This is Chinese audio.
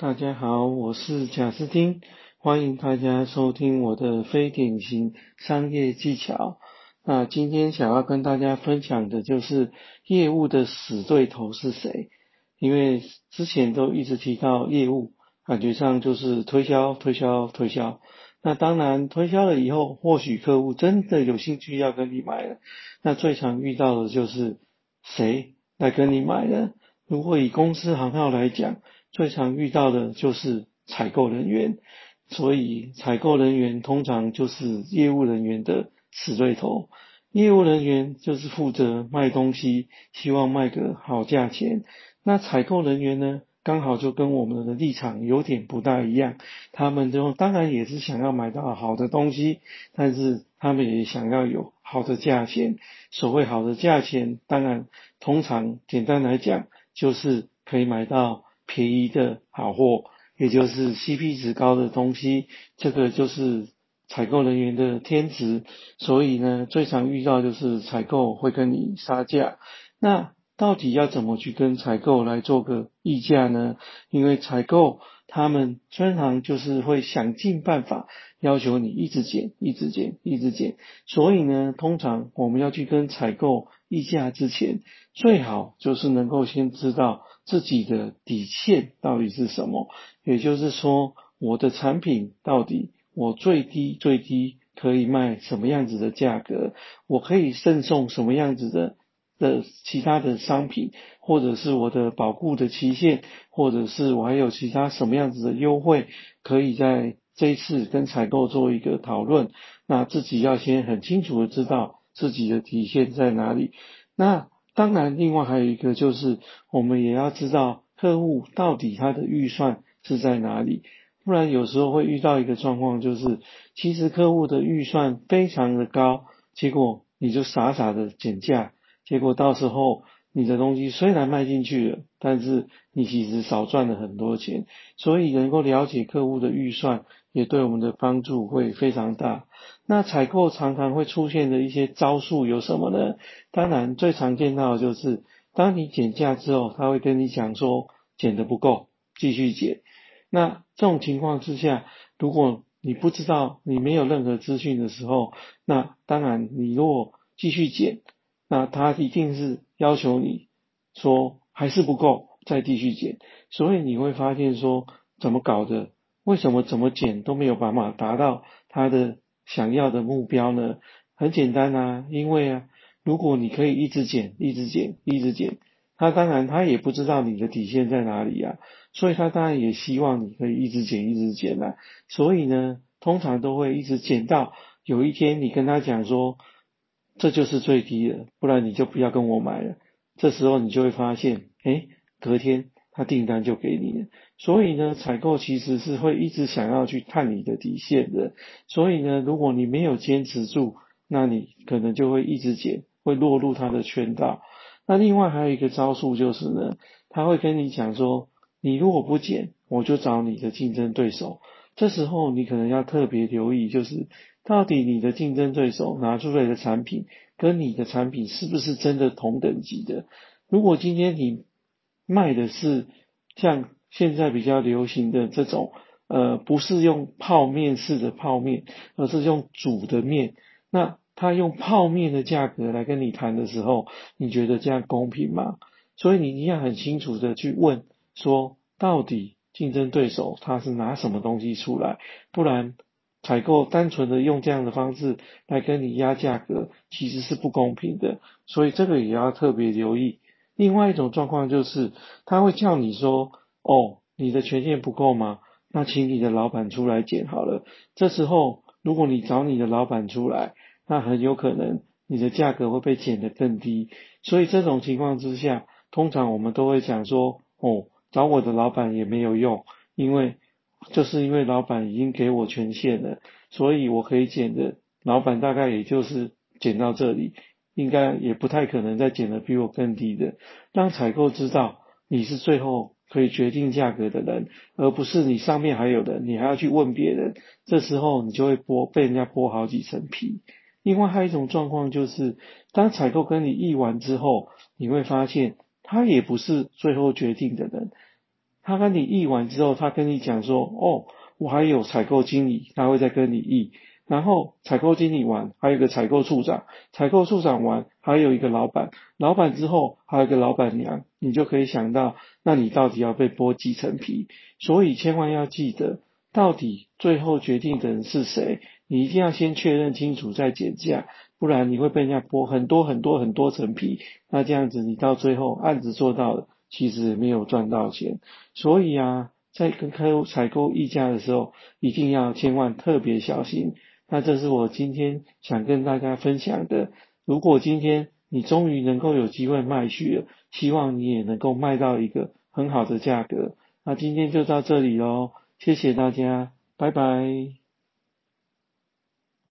大家好，我是贾斯汀，欢迎大家收听我的非典型商业技巧。那今天想要跟大家分享的就是业务的死对头是谁？因为之前都一直提到业务，感觉上就是推销、推销、推销。那当然推销了以后，或许客户真的有兴趣要跟你买了。那最常遇到的就是谁来跟你买呢？如果以公司行号来讲，最常遇到的就是采购人员，所以采购人员通常就是业务人员的死对头。业务人员就是负责卖东西，希望卖个好价钱。那采购人员呢，刚好就跟我们的立场有点不大一样。他们就当然也是想要买到好的东西，但是他们也想要有好的价钱。所谓好的价钱，当然通常简单来讲，就是可以买到。便宜的好货，也就是 CP 值高的东西，这个就是采购人员的天职。所以呢，最常遇到就是采购会跟你杀价。那到底要怎么去跟采购来做个议价呢？因为采购他们通常就是会想尽办法要求你一直减、一直减、一直减。所以呢，通常我们要去跟采购议价之前，最好就是能够先知道。自己的底线到底是什么？也就是说，我的产品到底我最低最低可以卖什么样子的价格？我可以赠送什么样子的的其他的商品，或者是我的保护的期限，或者是我还有其他什么样子的优惠，可以在这一次跟采购做一个讨论。那自己要先很清楚的知道自己的底线在哪里。那当然，另外还有一个就是，我们也要知道客户到底他的预算是在哪里，不然有时候会遇到一个状况，就是其实客户的预算非常的高，结果你就傻傻的减价，结果到时候你的东西虽然卖进去了，但是你其实少赚了很多钱，所以能够了解客户的预算。也对我们的帮助会非常大。那采购常常会出现的一些招数有什么呢？当然最常见到的就是，当你减价之后，他会跟你讲说减的不够，继续减。那这种情况之下，如果你不知道，你没有任何资讯的时候，那当然你如果继续减，那他一定是要求你说还是不够，再继续减。所以你会发现说怎么搞的？为什么怎么减都没有办法达到他的想要的目标呢？很简单啊，因为啊，如果你可以一直减、一直减、一直减，他当然他也不知道你的底线在哪里啊，所以他当然也希望你可以一直减、一直减啊。所以呢，通常都会一直减到有一天你跟他讲说，这就是最低了，不然你就不要跟我买了。这时候你就会发现，哎，隔天。他订单就给你了，所以呢，采购其实是会一直想要去探你的底线的。所以呢，如果你没有坚持住，那你可能就会一直减，会落入他的圈套。那另外还有一个招数就是呢，他会跟你讲说，你如果不减，我就找你的竞争对手。这时候你可能要特别留意，就是到底你的竞争对手拿出来的产品跟你的产品是不是真的同等级的？如果今天你卖的是像现在比较流行的这种，呃，不是用泡面式的泡面，而是用煮的面。那他用泡面的价格来跟你谈的时候，你觉得这样公平吗？所以你一定要很清楚的去问说，到底竞争对手他是拿什么东西出来？不然采购单纯的用这样的方式来跟你压价格，其实是不公平的。所以这个也要特别留意。另外一种状况就是，他会叫你说：“哦，你的权限不够吗？那请你的老板出来减好了。”这时候，如果你找你的老板出来，那很有可能你的价格会被减得更低。所以这种情况之下，通常我们都会讲说：“哦，找我的老板也没有用，因为就是因为老板已经给我权限了，所以我可以减的，老板大概也就是减到这里。”应该也不太可能再减的比我更低的，让采购知道你是最后可以决定价格的人，而不是你上面还有人，你还要去问别人，这时候你就会剥被人家剥好几层皮。另外还有一种状况就是，当采购跟你议完之后，你会发现他也不是最后决定的人，他跟你议完之后，他跟你讲说，哦，我还有采购经理，他会再跟你议。然后采购经理完，还有一个采购处长，采购处长完，还有一个老板，老板之后还有一个老板娘，你就可以想到，那你到底要被剥几层皮？所以千万要记得，到底最后决定的人是谁？你一定要先确认清楚再减价，不然你会被人家剥很多很多很多层皮。那这样子你到最后案子做到了，其实没有赚到钱。所以啊，在跟客户采购议价的时候，一定要千万特别小心。那这是我今天想跟大家分享的。如果今天你终于能够有机会卖去了，希望你也能够卖到一个很好的价格。那今天就到这里喽，谢谢大家，拜拜。